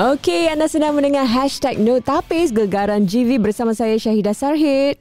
Okey, anda sedang mendengar hashtag No Tapis Gegaran GV bersama saya Syahidah Sarhid.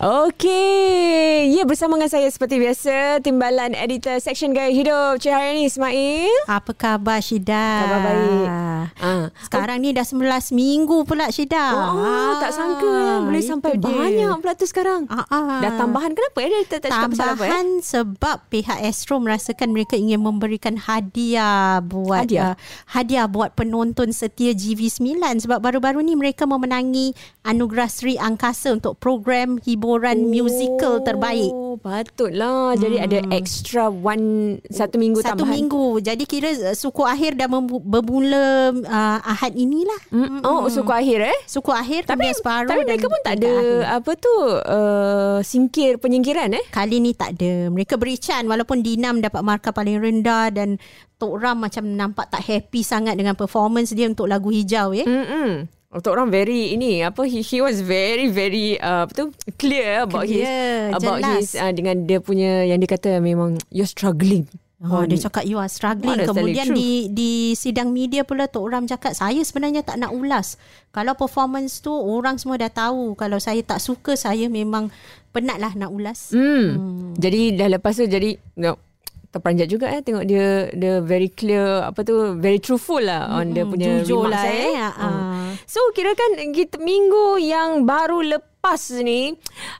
Okey, ya bersama dengan saya seperti biasa Timbalan Editor Section Gaya Hidup Cik Haryani Ismail Apa khabar Syida? Khabar baik ha. Sekarang oh. ni dah 11 minggu pula Syida Oh, ha. tak sangka boleh sampai dia. banyak pula tu sekarang ha. Ha. Dah tambahan kenapa eh? Dia tak cakap pasal apa eh? sebab pihak Astro merasakan mereka ingin memberikan hadiah buat hadiah, uh, hadiah buat penonton setia GV9 sebab baru-baru ni mereka memenangi Anugerah Sri Angkasa untuk program hiburan hiburan oh, musical terbaik. Patutlah. Hmm. Jadi ada extra one satu minggu satu tambahan. Satu minggu. Jadi kira uh, suku akhir dah bermula uh, Ahad inilah. Hmm. Oh, hmm. suku akhir eh? Suku akhir tapi separuh tapi mereka pun tak ada akhir. apa tu uh, singkir penyingkiran eh? Kali ni tak ada. Mereka beri can walaupun Dinam dapat markah paling rendah dan Tok Ram macam nampak tak happy sangat dengan performance dia untuk lagu hijau ya. Hmm. Untuk orang very ini apa he, he was very very uh, apa tu clear about clear, his about jelas. his uh, dengan dia punya yang dia kata memang you're struggling. Oh, dia cakap you are struggling. Kemudian di di sidang media pula Tok Ram cakap saya sebenarnya tak nak ulas. Kalau performance tu orang semua dah tahu. Kalau saya tak suka saya memang penatlah nak ulas. Hmm. hmm. Jadi dah lepas tu jadi no, terperanjat juga eh tengok dia dia very clear apa tu very truthful lah on mm-hmm. dia punya jujur lah eh. eh. Uh. So kira kan kita minggu yang baru lepas lepas ni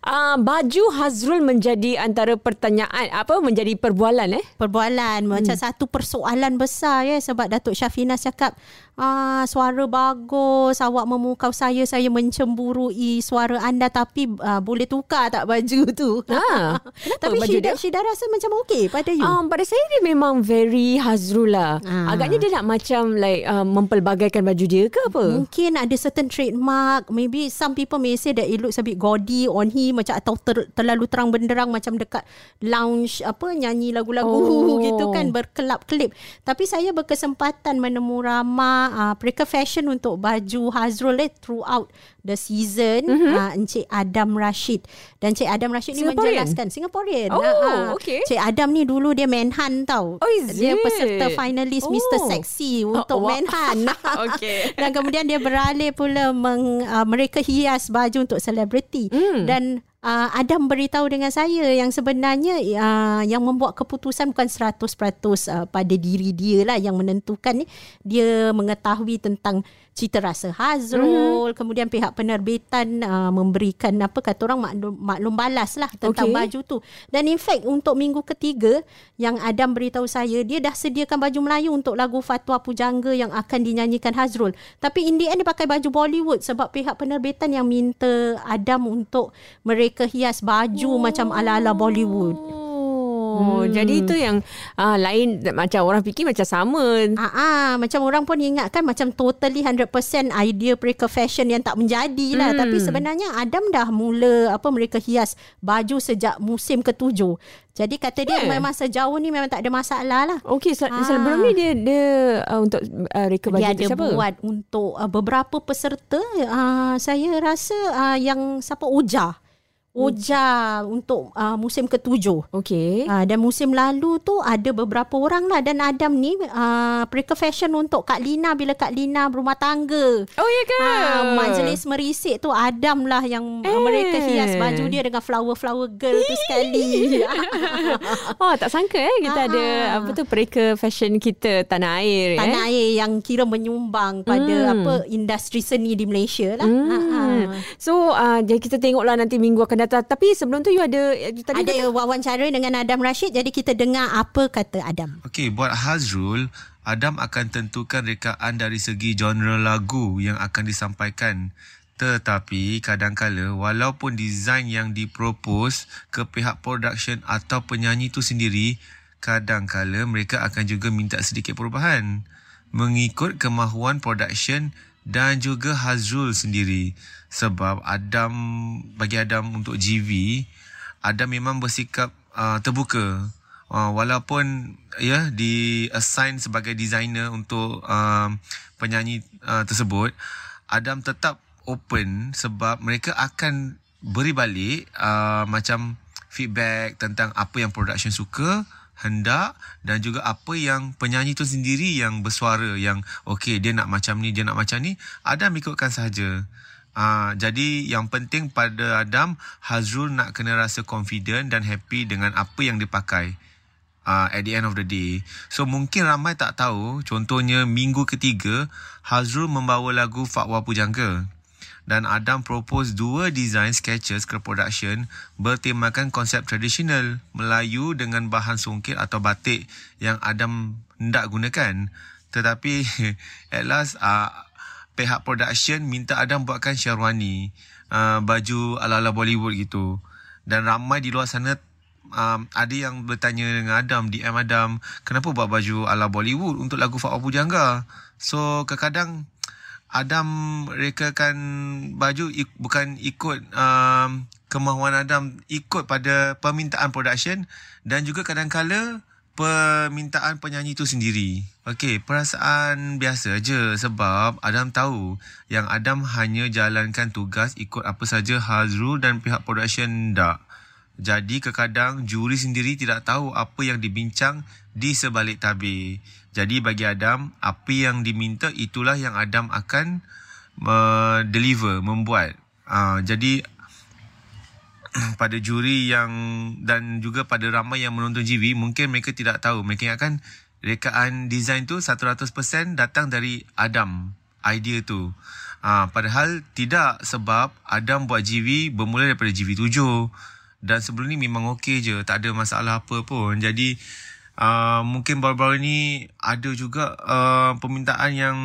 uh, baju Hazrul menjadi antara pertanyaan apa menjadi perbualan eh? Perbualan. Hmm. macam satu persoalan besar ya sebab Datuk Syafina cakap ah suara bagus awak memukau saya saya mencemburui suara anda tapi uh, boleh tukar tak baju tu? Ha tapi baju Syida, dia? Syida rasa macam okey pada you. Um, pada saya dia memang very Hazrul lah. Ha. agaknya dia nak macam like uh, mempelbagaikan baju dia ke apa? Mungkin ada certain trademark maybe some people may say that it looks a bit gaudy on him macam atau ter, terlalu terang benderang macam dekat lounge apa nyanyi lagu-lagu oh. gitu kan berkelap-kelip. Tapi saya berkesempatan menemu ramah uh, mereka fashion untuk baju Hazrul eh, throughout the season mm-hmm. uh, Encik Adam Rashid dan Encik Adam Rashid ni menjelaskan Singaporean oh uh, okay Encik Adam ni dulu dia manhunt tau oh, is dia peserta finalis oh. Mr. Sexy untuk oh, wow. manhunt okay. dan kemudian dia beralih pula meng, uh, mereka hias baju untuk selebriti mm. dan uh, Adam beritahu dengan saya yang sebenarnya uh, yang membuat keputusan bukan 100% uh, pada diri dia lah yang menentukan ni dia mengetahui tentang cita rasa Hazrul mm-hmm. kemudian pihak penerbitan uh, memberikan apa kata orang maklum, maklum balas lah tentang okay. baju tu dan in fact untuk minggu ketiga yang Adam beritahu saya dia dah sediakan baju Melayu untuk lagu Fatwa Pujangga yang akan dinyanyikan Hazrul tapi in the end dia pakai baju Bollywood sebab pihak penerbitan yang minta Adam untuk mereka hias baju oh. macam ala-ala Bollywood Oh, hmm. jadi itu yang uh, lain macam orang fikir macam sama. Ah, uh-uh, macam orang pun ingatkan macam totally 100% idea mereka fashion yang tak menjadilah. Hmm. Tapi sebenarnya Adam dah mula apa mereka hias baju sejak musim ketujuh. Jadi kata dia yeah. memang sejauh ni memang tak ada masalah lah. Okey, se- ha. sebelum ni dia dia uh, untuk uh, reka baju dia ada siapa? buat untuk uh, beberapa peserta. Uh, saya rasa uh, yang siapa Ujah. Oja untuk uh, musim ketujuh. Okey. Uh, dan musim lalu tu ada beberapa orang lah dan Adam ni uh, perika fashion untuk Kak Lina bila Kak Lina berumah tangga. Oh ya ke? Uh, majlis merisik tu Adam lah yang eh. mereka hias baju dia dengan flower-flower girl tu sekali. oh tak sangka eh kita uh-huh. ada apa tu perika fashion kita tanah air Tanah eh? air yang kira menyumbang pada hmm. apa industri seni di Malaysia lah. Hmm. Uh-huh. So uh, jadi kita tengoklah nanti minggu akan datang. Tapi sebelum tu you ada you tadi ada kata... wawancara dengan Adam Rashid. Jadi kita dengar apa kata Adam. Okey, buat Hazrul, Adam akan tentukan rekaan dari segi genre lagu yang akan disampaikan. Tetapi kadangkala walaupun desain yang dipropos ke pihak production atau penyanyi tu sendiri, kadangkala mereka akan juga minta sedikit perubahan mengikut kemahuan production dan juga Hazrul sendiri sebab Adam bagi Adam untuk GV Adam memang bersikap uh, terbuka. Uh, walaupun ya di assign sebagai designer untuk uh, penyanyi uh, tersebut Adam tetap open sebab mereka akan beri balik uh, macam feedback tentang apa yang production suka hendak dan juga apa yang penyanyi tu sendiri yang bersuara yang okey dia nak macam ni dia nak macam ni. Adam ikutkan saja Uh, jadi yang penting pada Adam Hazrul nak kena rasa confident dan happy dengan apa yang dia pakai uh, at the end of the day. So mungkin ramai tak tahu, contohnya minggu ketiga, Hazrul membawa lagu Fakwa Pujangga. Dan Adam propose dua design sketches ke production bertemakan konsep tradisional Melayu dengan bahan songkit atau batik yang Adam hendak gunakan. Tetapi at last uh, pihak production minta Adam buatkan Syarwani uh, baju ala-ala Bollywood gitu. Dan ramai di luar sana um, ada yang bertanya dengan Adam DM Adam kenapa buat baju ala Bollywood untuk lagu Fak Pujangga so kadang-kadang Adam rekakan baju ik, bukan ikut um, kemahuan Adam ikut pada permintaan production dan juga kadang-kala permintaan penyanyi itu sendiri. Okey, perasaan biasa je sebab Adam tahu yang Adam hanya jalankan tugas ikut apa saja Hazrul dan pihak production dak. Jadi kekadang juri sendiri tidak tahu apa yang dibincang di sebalik tabir. Jadi bagi Adam, apa yang diminta itulah yang Adam akan uh, deliver, membuat. Uh, jadi pada juri yang dan juga pada ramai yang menonton GV, mungkin mereka tidak tahu. Mereka akan rekaan design tu 100% datang dari Adam, idea tu. Uh, padahal tidak sebab Adam buat GV bermula daripada GV 7 dan sebelum ni memang okey je tak ada masalah apa pun jadi uh, mungkin baru-baru ni ada juga uh, permintaan yang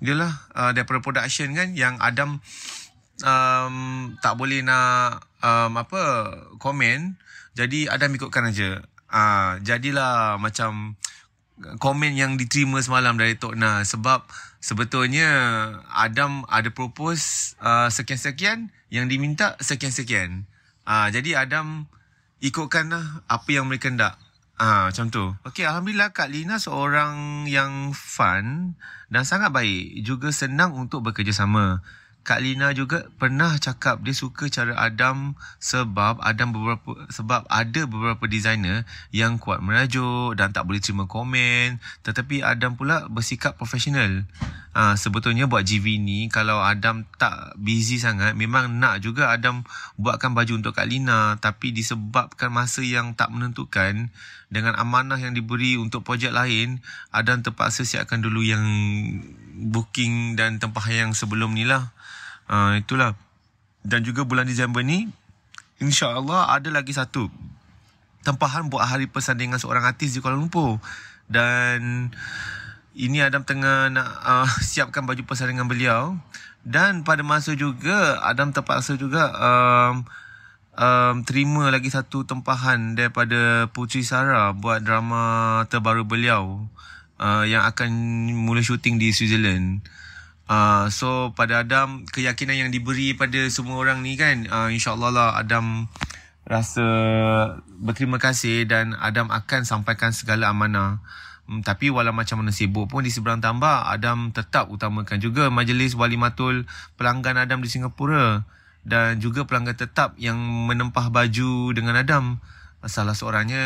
lah uh, daripada production kan yang Adam um, tak boleh nak um, apa komen jadi Adam ikutkan aja uh, jadilah macam komen yang diterima semalam dari Tok Na sebab sebetulnya Adam ada propose uh, sekian-sekian yang diminta sekian-sekian Ah, jadi Adam ikutkanlah apa yang mereka nak. Ah, macam tu. Okey, alhamdulillah Kak Lina seorang yang fun dan sangat baik, juga senang untuk bekerjasama. Kak Lina juga pernah cakap dia suka cara Adam sebab Adam beberapa sebab ada beberapa designer yang kuat merajuk dan tak boleh terima komen tetapi Adam pula bersikap profesional. Ha, sebetulnya buat GV ni kalau Adam tak busy sangat memang nak juga Adam buatkan baju untuk Kak Lina tapi disebabkan masa yang tak menentukan dengan amanah yang diberi untuk projek lain Adam terpaksa siapkan dulu yang booking dan tempah yang sebelum ni lah. Uh, itulah. Dan juga bulan Disember ni, insya-Allah ada lagi satu tempahan buat hari persandingan seorang artis di Kuala Lumpur. Dan ini Adam tengah nak uh, siapkan baju persandingan beliau. Dan pada masa juga Adam terpaksa juga um, um, terima lagi satu tempahan daripada Putri Sarah buat drama terbaru beliau uh, yang akan mula syuting di Switzerland. Uh, so pada Adam keyakinan yang diberi pada semua orang ni kan uh, insyaallah lah Adam rasa berterima kasih dan Adam akan sampaikan segala amanah. Hmm, tapi walau macam mana sibuk pun di seberang tambah Adam tetap utamakan juga majlis wali matul pelanggan Adam di Singapura dan juga pelanggan tetap yang menempah baju dengan Adam. Salah seorangnya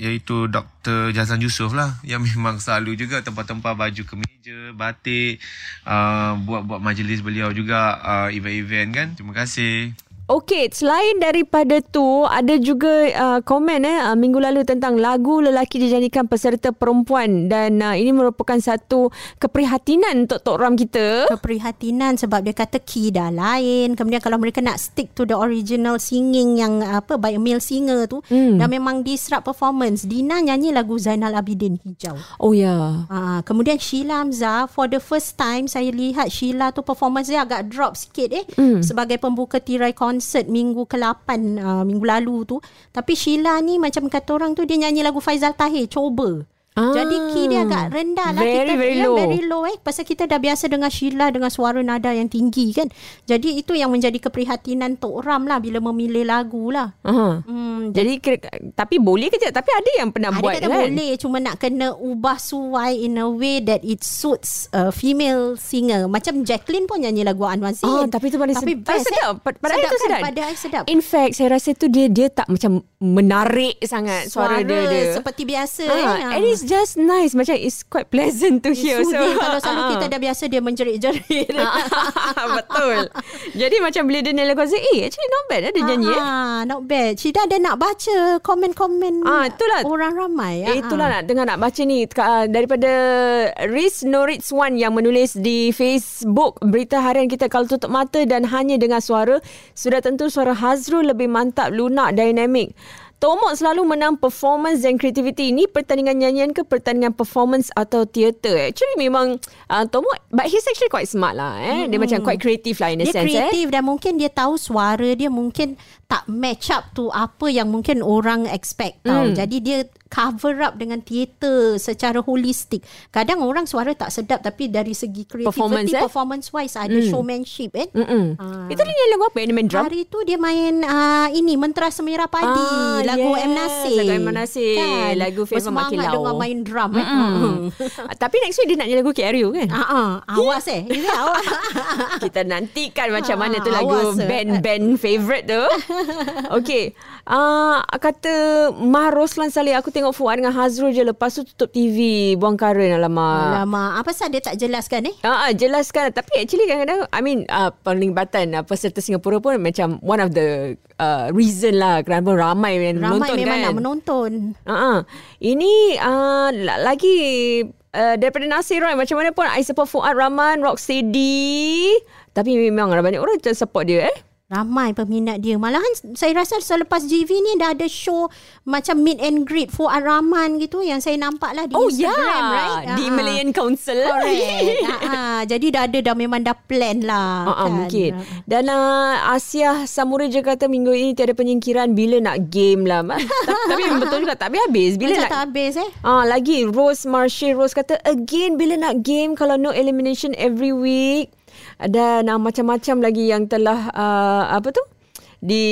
iaitu Dr. Jazan Yusof lah yang memang selalu juga tempat-tempat baju kemeja, batik, uh, buat-buat majlis beliau juga uh, event-event kan. Terima kasih. Okey, selain daripada tu ada juga uh, komen eh uh, minggu lalu tentang lagu lelaki dijadikan peserta perempuan dan uh, ini merupakan satu keprihatinan untuk Tok Ram kita. Keprihatinan sebab dia kata key dah lain. Kemudian kalau mereka nak stick to the original singing yang apa by a male singer tu hmm. dan memang disrupt performance. Dina nyanyi lagu Zainal Abidin Hijau. Oh ya. Yeah. Uh, kemudian Sheila Hamzah for the first time saya lihat Sheila tu performance dia agak drop sikit eh hmm. sebagai pembuka tirai kon konsert minggu ke-8 uh, minggu lalu tu. Tapi Sheila ni macam kata orang tu dia nyanyi lagu Faizal Tahir, Cuba. Ah, Jadi key dia agak rendah lah. Very, kita, very ya, low. Very low eh. Pasal kita dah biasa dengan Sheila dengan suara nada yang tinggi kan. Jadi itu yang menjadi keprihatinan Tok Ram lah bila memilih lagu lah. Uh-huh. Hmm, Jadi kira- tapi boleh ke je? Tapi ada yang pernah Ada buat kan? boleh cuma nak kena ubah suai in a way that it suits a female singer. Macam Jacqueline pun nyanyi lagu Anwar Zain. Ah, tapi tu pada tapi sedap. best, sedap. Eh? Pada sedap tu kan? sedap. Pada I sedap. In fact, saya rasa tu dia dia tak macam menarik sangat suara, dia dia. seperti biasa Ah, eh. and it's just nice macam it's quite pleasant to hear. Soothing. Kalau selalu ah. kita dah biasa dia menjerit-jerit. Betul. Jadi macam bila dia lagu Azir, eh actually not bad eh, dia nyanyi eh. Ah, not bad. Cida ada nak baca komen-komen Ah, itulah. orang ramai. Eh, itulah nak dengar nak baca ni uh, daripada Riz Noritz Wan yang menulis di Facebook berita harian kita kalau tutup mata dan hanya dengar suara sudah tentu suara Hazrul lebih mantap lunak dynamic Tomok selalu menang performance dan kreativiti. Ini pertandingan nyanyian ke pertandingan performance atau teater? Actually memang uh, Tomok, but he's actually quite smart lah. Eh? Dia macam quite creative lah in a Dia sense. Eh? kreatif dan mungkin dia tahu suara dia mungkin tak match up to apa yang mungkin orang expect tau. Hmm. Jadi dia cover up dengan teater secara holistik. Kadang orang suara tak sedap tapi dari segi creativity Performance, eh? performance wise ada showmanship eh. Mm-mm. Ah. Itu dia lagu apa? Dia main drum? Hari tu dia main uh, ini Mentera Semerah Padi Ah, lagu yes, M Nasir. lagu M. Nasir, lagu Favour Bersemangat Makilau. dengan main drum eh. Mm-mm. Ah, Tapi next week dia nak nyanyi lagu KRU kan? Ah, ah, awas eh. Ini awas. Kita nantikan macam Ha, mana tu lagu eh. band-band favourite tu. Okay. Uh, kata Mah Roslan Saleh, aku tengok Fuad dengan Hazrul je. Lepas tu tutup TV. Buang karen alamak. Alamak, apa sah dia tak jelaskan eh? Ah, uh, jelaskan. Tapi actually kadang-kadang, I mean, uh, penglibatan uh, peserta Singapura pun macam one of the uh, reason lah kenapa ramai yang Ramai menonton memang kan. nak menonton. Uh-huh. Ini uh, la- lagi uh, daripada Nasir Roy macam mana pun I support Fuad Rahman, Rocksteady. Tapi memang ada banyak orang support dia eh. Ramai peminat dia. Malahan saya rasa selepas GV ni dah ada show macam meet and greet Fuad Rahman gitu yang saya nampak lah di Oh Instagram, yeah. right? Di Ah, Malayan Council. Correct. Ah, jadi dah ada dah memang dah plan lah. Uh, uh, kan? mungkin. Dan uh, Asia Samura je kata minggu ini tiada penyingkiran bila nak game lah. Tapi betul juga tak habis-habis. Bila Macam nak tak habis eh. Ah lagi Rose Marshall Rose kata again bila nak game kalau no elimination every week dan uh, macam-macam lagi yang telah uh, apa tu di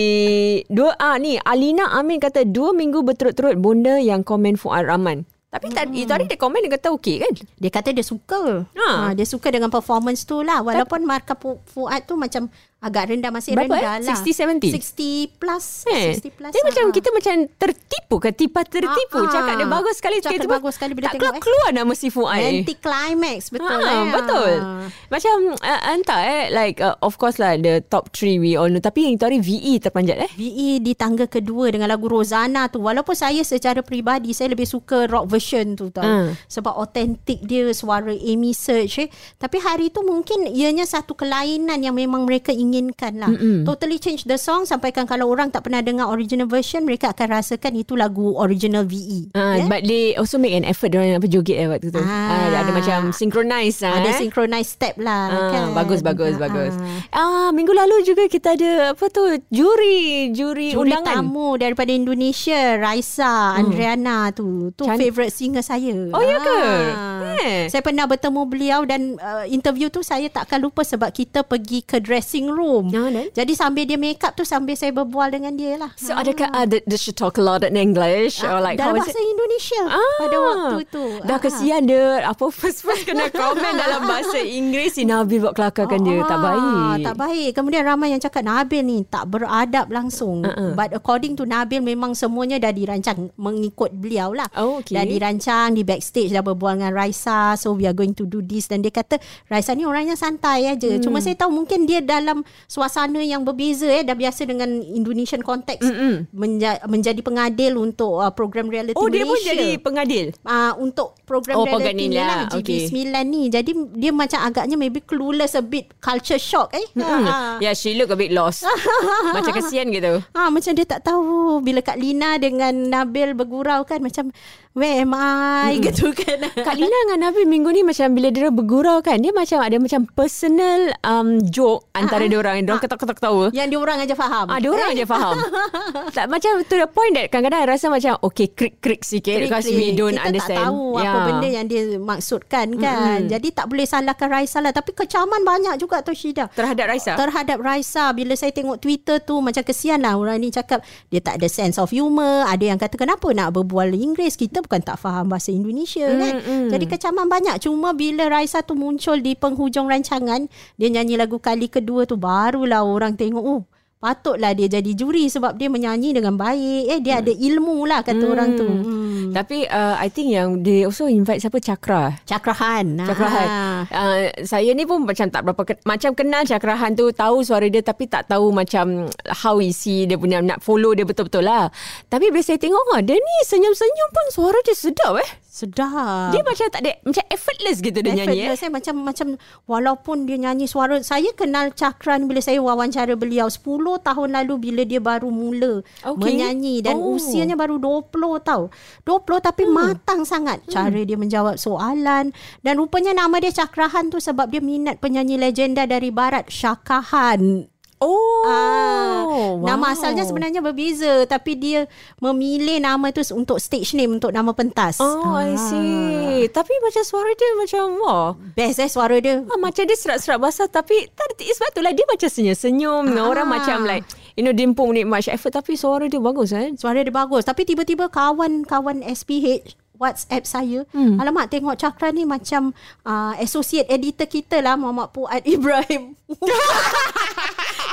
dua ah ni Alina Amin kata dua minggu berturut-turut bunda yang komen Fuad Rahman. Tapi hmm. itu hari dia komen dia kata okey kan? Dia kata dia suka. Ha. Ha. dia suka dengan performance tu lah. Walaupun markah Fu- Fuad tu macam agak rendah. Masih Berapa, rendah eh? lah. 60, 70? 60 plus. Eh, 60 plus. dia macam ha. kita macam tertipu ke tipa tertipu. Ah, ah. Cakap dia bagus sekali Cakap tiba-tiba bagus sekali bila tak tengok, keluar, eh. keluar nama si Fuad. eh. Anti climax betul ha, eh. Betul Ha. Macam uh, Entah eh Like uh, Of course lah The top 3 we all know Tapi yang itu hari VE terpanjat eh VE di tangga kedua dengan lagu Rosanna tu walaupun saya secara peribadi saya lebih suka rock version tu tau Hmm. sebab autentik dia suara Amy Search eh tapi hari tu mungkin ianya satu kelainan yang memang mereka inginkan lah Mm-mm. totally change the song sampaikan kalau orang tak pernah dengar original version mereka akan rasakan itu lagu original VE Uh, yeah? But they also make an effort Diorang apa joget eh waktu tu Ah. ah. Ada macam synchronize lah ada eh. synchronized step lah Ah, kan bagus bagus Ah, bagus. ah. Ah minggu lalu juga kita ada apa tu juri juri, Juri undangan. tamu daripada Indonesia Raisa hmm. Andriana tu tu Can- favourite singer saya Oh ya ke? Ah. Eh. Saya pernah bertemu beliau dan uh, interview tu saya takkan lupa sebab kita pergi ke dressing room. Ah, dan? Jadi sambil dia make up tu sambil saya berbual dengan dia lah. So adakah uh, does she talk a lot in English or like dalam bahasa it? Indonesia Ah, pada waktu tu. Dah Ah. kesian dia Apa first-first kena komen Dalam bahasa Inggeris Si Nabil buat kelakarkan dia Tak Ah, baik Tak baik. Kemudian ramai yang cakap Nabil ni tak beradab langsung. Uh-uh. But according to Nabil memang semuanya dah dirancang mengikut beliau lah. Oh, okay. Dah dirancang di backstage dah berbual dengan Raisa. So we are going to do this. Dan dia kata Raisa ni orangnya santai aja. Hmm. Cuma saya tahu mungkin dia dalam suasana yang berbeza eh. Dah biasa dengan Indonesian context. Menja- menjadi pengadil untuk uh, program reality Oh dia pun Malaysia jadi pengadil uh, untuk program Oh, reality ni lah. lah GB9 ni. Jadi dia macam agaknya maybe clueless a bit culture shock eh. Hmm. Ha. Yeah she look a bit lost Macam kesian gitu Ha, macam dia tak tahu bila Kak Lina dengan Nabil bergurau kan macam where am I gitu kan. Kak Lina dengan Nabil minggu ni macam bila dia bergurau kan dia macam ada macam personal um, joke antara dia orang. Dia orang ketawa-ketawa. Yang dia orang aja faham. Ah, dia orang aja faham. tak macam to the point that kadang-kadang rasa macam okay krik-krik sikit Krik-krik. because we don't kita understand. tak tahu apa Yeah. benda yang dia maksudkan kan. Mm-mm. Jadi tak boleh salahkan Raisa lah. Tapi kecaman banyak juga tu Syida. terhadap Raisa. Terhadap Raisa Bila saya tengok Twitter tu Macam kesian lah Orang ni cakap Dia tak ada sense of humour Ada yang kata Kenapa nak berbual Inggeris Kita bukan tak faham Bahasa Indonesia Mm, kan mm. Jadi kecaman banyak Cuma bila Raisa tu muncul Di penghujung rancangan Dia nyanyi lagu kali kedua tu Barulah orang tengok Oh Patutlah dia jadi juri Sebab dia menyanyi dengan baik Eh dia ada ilmu lah Kata Mm. orang tu hmm. Tapi uh, I think yang they also invite siapa Cakra. Cakrahan Cakrahan. Ah. Uh, saya ni pun macam tak berapa ke- macam kenal Cakrahan tu tahu suara dia tapi tak tahu macam how is he dia punya nak follow dia betul-betul lah. Tapi bila saya tengok ah dia ni senyum-senyum pun suara dia sedap eh. Sedap Dia macam tak ada macam effortless gitu dia nyanyi eh. Effortless eh. Macam macam walaupun dia nyanyi suara saya kenal Cakran bila saya wawancara beliau 10 tahun lalu bila dia baru mula Okey. menyanyi dan Oh. usianya baru 20 tau. 20 tapi hmm. matang sangat cara dia menjawab soalan dan rupanya nama dia Cakrahan tu sebab dia minat penyanyi legenda dari barat Syakahan. Oh. Ah, wow. Nama asalnya sebenarnya berbeza tapi dia memilih nama tu untuk stage name untuk nama pentas. Oh, I see. Tapi macam suara dia macam wah. Best eh suara dia. Ah, macam dia serak-serak basah tapi tak ada sebab tu lah dia macam senyum-senyum Ah. orang macam like you know Dimpung ni much effort tapi suara dia bagus kan. Suara dia bagus Tapi tiba-tiba kawan-kawan SPH WhatsApp saya hmm. Alamak tengok Cakra ni macam uh, Associate editor kita lah Muhammad Puad Ibrahim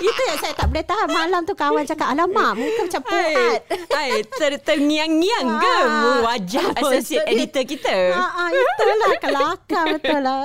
Itu yang saya tak boleh tahan Malam tu kawan cakap Alamak muka macam Puad Hai, ter, terngiang-ngiang ke Ah. wajah associate editor kita? ah, ah, Itulah kelakar betul lah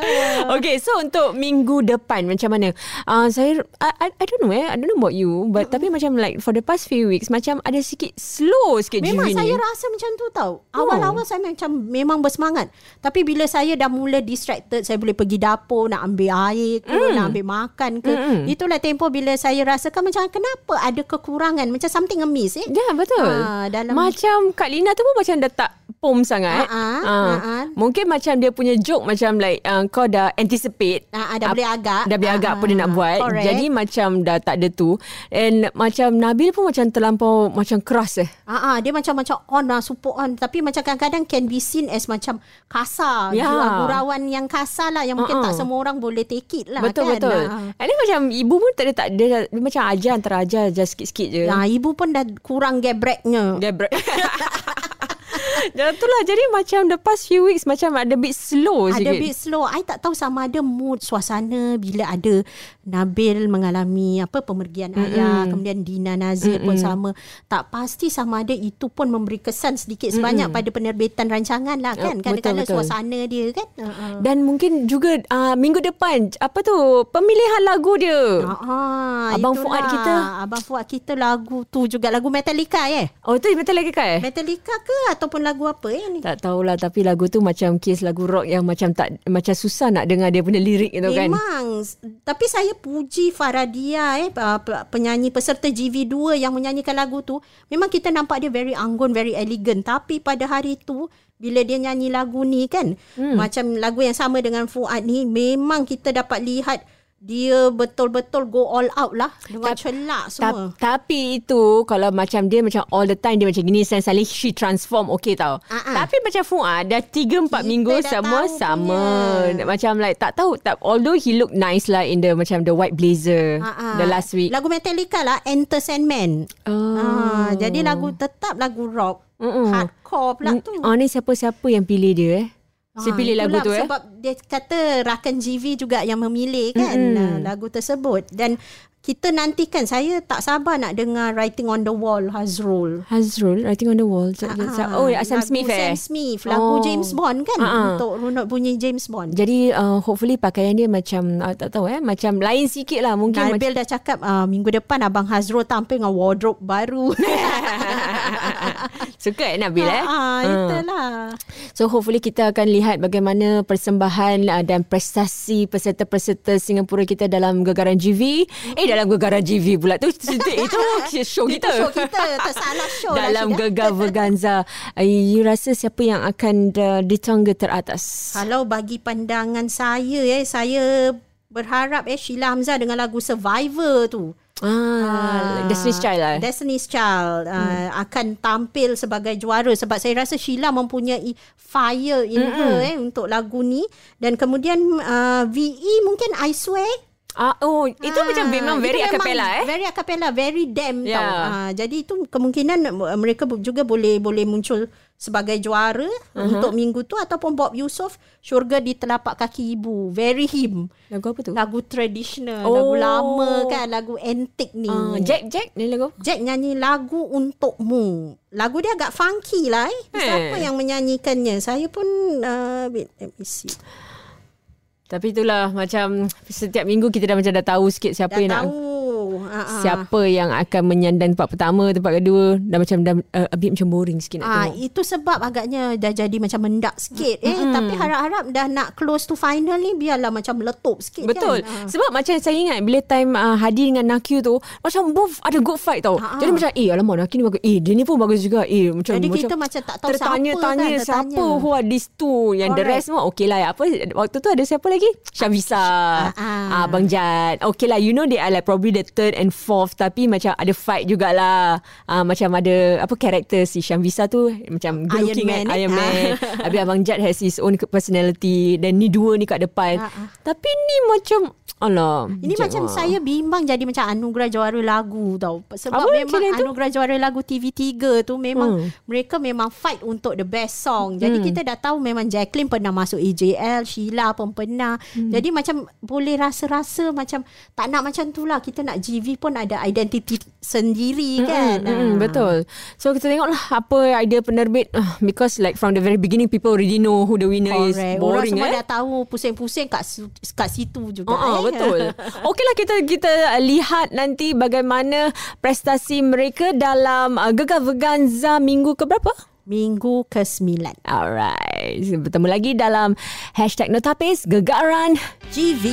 Okay, so untuk minggu depan macam mana? Uh, saya, I, I, I don't know eh. I don't know about you. But tapi macam like for the past few weeks, macam ada sikit slow sikit Memang saya ni. rasa macam tu tau. Awal-awal saya macam memang bersemangat. Tapi bila saya dah mula distracted, saya boleh pergi dapur nak ambil air ke, Mm. nak ambil makan ke. Itulah tempoh bila saya rasakan macam kenapa ada kekurangan, macam something amiss eh. Ya, betul. Ah, dalam- Macam Kak Lina tu pun macam dah tak pom sangat. Ah. ah, ah. Mungkin macam dia punya joke macam like uh, kau dah anticipate. Ah, dah boleh agak. Dah boleh Ah, agak apa dia nak buat. correct. Jadi macam dah tak ada tu. And macam Nabil pun macam terlampau macam keras eh. Ah, ah, dia macam macam on lah, super on. Tapi macam kadang-kadang can be seen as macam kasar. Ya. Gurauan yang kasar lah. Yang mungkin ah. tak semua orang boleh take it lah betul kan. betul. Ah. And then macam ibu pun tak ada tak dia, dia macam ajar antara ajar ajar sikit-sikit je. Nah, ibu pun dah kurang gebreknya. Ber- Dan itulah jadi macam the past few weeks macam ada bit slow Ada sikit. bit slow. I tak tahu sama ada mood suasana bila ada Nabil mengalami apa pemergian mm ayah, kemudian Dina Nazir pun sama. Tak pasti sama ada itu pun memberi kesan sedikit sebanyak pada penerbitan rancangan lah kan. Oh, Kadang-kadang betul. suasana dia kan. Uh-uh. Dan mungkin juga uh, minggu depan apa tu pemilihan lagu dia. Ah, Abang itulah. Fuad kita. Abang Fuad kita lagu tu juga lagu Metallica eh. Oh tu kan? eh? Metallica ke ataupun lagu apa eh ni? Tak tahulah tapi lagu tu macam kes lagu rock yang macam tak macam susah nak dengar dia punya lirik tu kan. Memang Tapi saya puji Faradia eh pe- Penyanyi peserta GV2 Yang menyanyikan lagu tu Memang kita nampak dia very anggun Very elegant Tapi pada hari tu Bila dia nyanyi lagu ni kan hmm. Macam lagu yang sama dengan Fuad ni Memang kita dapat lihat Dia betul-betul go all out lah Dengan Tap- celak Ta- semua tapi itu kalau macam dia macam all the time dia macam gini sen suddenly she transform okay tau. Ah. Tapi macam Fuad dah 3 4 Kita minggu semua sama. punya. Macam like tak tahu tak although he look nice lah in the macam the white blazer ah. the last week. Lagu Metallica lah Enter Sandman Oh. ah, Jadi lagu tetap lagu rock Mm-mm. Hardcore pula tu Oh ni siapa-siapa yang pilih dia eh? Ah, pilih lagu tu eh. Sebab dia kata rakan GV juga yang memilih kan Mm-mm. mm lagu tersebut dan kita nantikan saya tak sabar nak dengar Writing on the Wall Hazrul. Hazrul writing on the wall. So, Ah, oh ya Sam lagu Smith eh. Sam Smith, lagu Oh. James Bond kan ah. untuk runut bunyi James Bond. Jadi uh, hopefully pakaian dia macam uh, tak tahu eh macam lain sikit lah mungkin Nabil dah cakap uh, minggu depan Abang Hazrul tampil dengan wardrobe baru. Suka eh Nabil eh? ah, itulah. So hopefully kita akan lihat bagaimana persembahan uh, dan prestasi peserta-peserta Singapura kita dalam gagaran GV. Eh dalam Gegaran GV pula tu itu show kita. Itu show kita. Tersalah show dalam. Gegar Verganza. Uh, you rasa siapa yang akan uh, di tangga teratas? Kalau bagi pandangan saya eh saya berharap eh Sheila Hamzah dengan lagu Survivor tu. Ah, Destiny's Child lah. Destiny's Child uh, hmm. akan tampil sebagai juara sebab saya rasa Sheila mempunyai fire in hmm. her eh untuk lagu ni dan kemudian uh, VE mungkin I Swear Ah, oh, itu ha, macam memang very acapella eh. Very acapella, very damn yeah. tau. Ya. Ha, jadi itu kemungkinan mereka juga boleh boleh muncul sebagai juara uh-huh. untuk minggu tu ataupun Bob Yusof Syurga di telapak kaki ibu. Very him. Lagu apa tu? Lagu traditional, oh. lagu lama kan, lagu antik ni. Uh, Jack Jack ni lagu. Jack nyanyi lagu untukmu. Lagu dia agak funky lah eh. Eh. Siapa yang menyanyikannya? Saya pun uh, wait, let me see. Tapi itulah macam setiap minggu kita dah macam dah tahu sikit siapa Dah yang nak Ha-ha. siapa yang akan menyandang tempat pertama, tempat kedua dah macam dah uh, a bit macam boring sikit nak Ah, tengok. itu sebab agaknya dah jadi macam mendak sikit eh Mm-mm. tapi harap-harap dah nak close to final ni biarlah macam meletup sikit Betul. kan. Ah. Sebab macam saya ingat bila time uh, Hadi dengan Nakyu tu macam both ada good fight tau. Ha-ha. Jadi macam eh alamak Nakyu ni bagus. Eh dia ni pun bagus juga. Eh macam Jadi macam kita macam tak tahu tertanya-tanya siapa kan, siapa tertanya. who are these two yang the Correct. rest semua okey lah apa waktu tu ada siapa lagi Shavisa Ah, ah, ah. Abang Jad okay lah you know they are like probably the third and fourth tapi macam ada fight jugalah ah, macam ada apa karakter si Shavisa tu macam good Iron looking Man, kan eh? Iron Man Ah. habis Abang Jad has his own personality dan ni dua ni kat depan ah. tapi ni macam alah Ini macam ah. saya bimbang jadi macam anugerah juara lagu tau. Sebab Apa memang anugerah juara lagu TV3 tu memang Hmm. mereka memang fight untuk the best song. Jadi Hmm. kita dah tahu memang Jacqueline pernah masuk AJL, Sheila pun pernah. Hmm. Jadi macam boleh rasa-rasa macam tak nak macam tu lah. Kita nak GV pun ada identiti sendiri kan. Mm, mm, Ah. betul. So kita tengoklah apa idea penerbit uh, because like from the very beginning people already know who the winner is. Correct. Orang Boring semua eh. dah tahu pusing-pusing kat, kat situ juga. Uh, uh, eh. Betul. Okeylah kita kita lihat nanti bagaimana prestasi mereka dalam uh, Gegar Veganza minggu ke berapa? Minggu ke-9. Alright. Bertemu lagi dalam Hashtag Notapis Gegaran GV.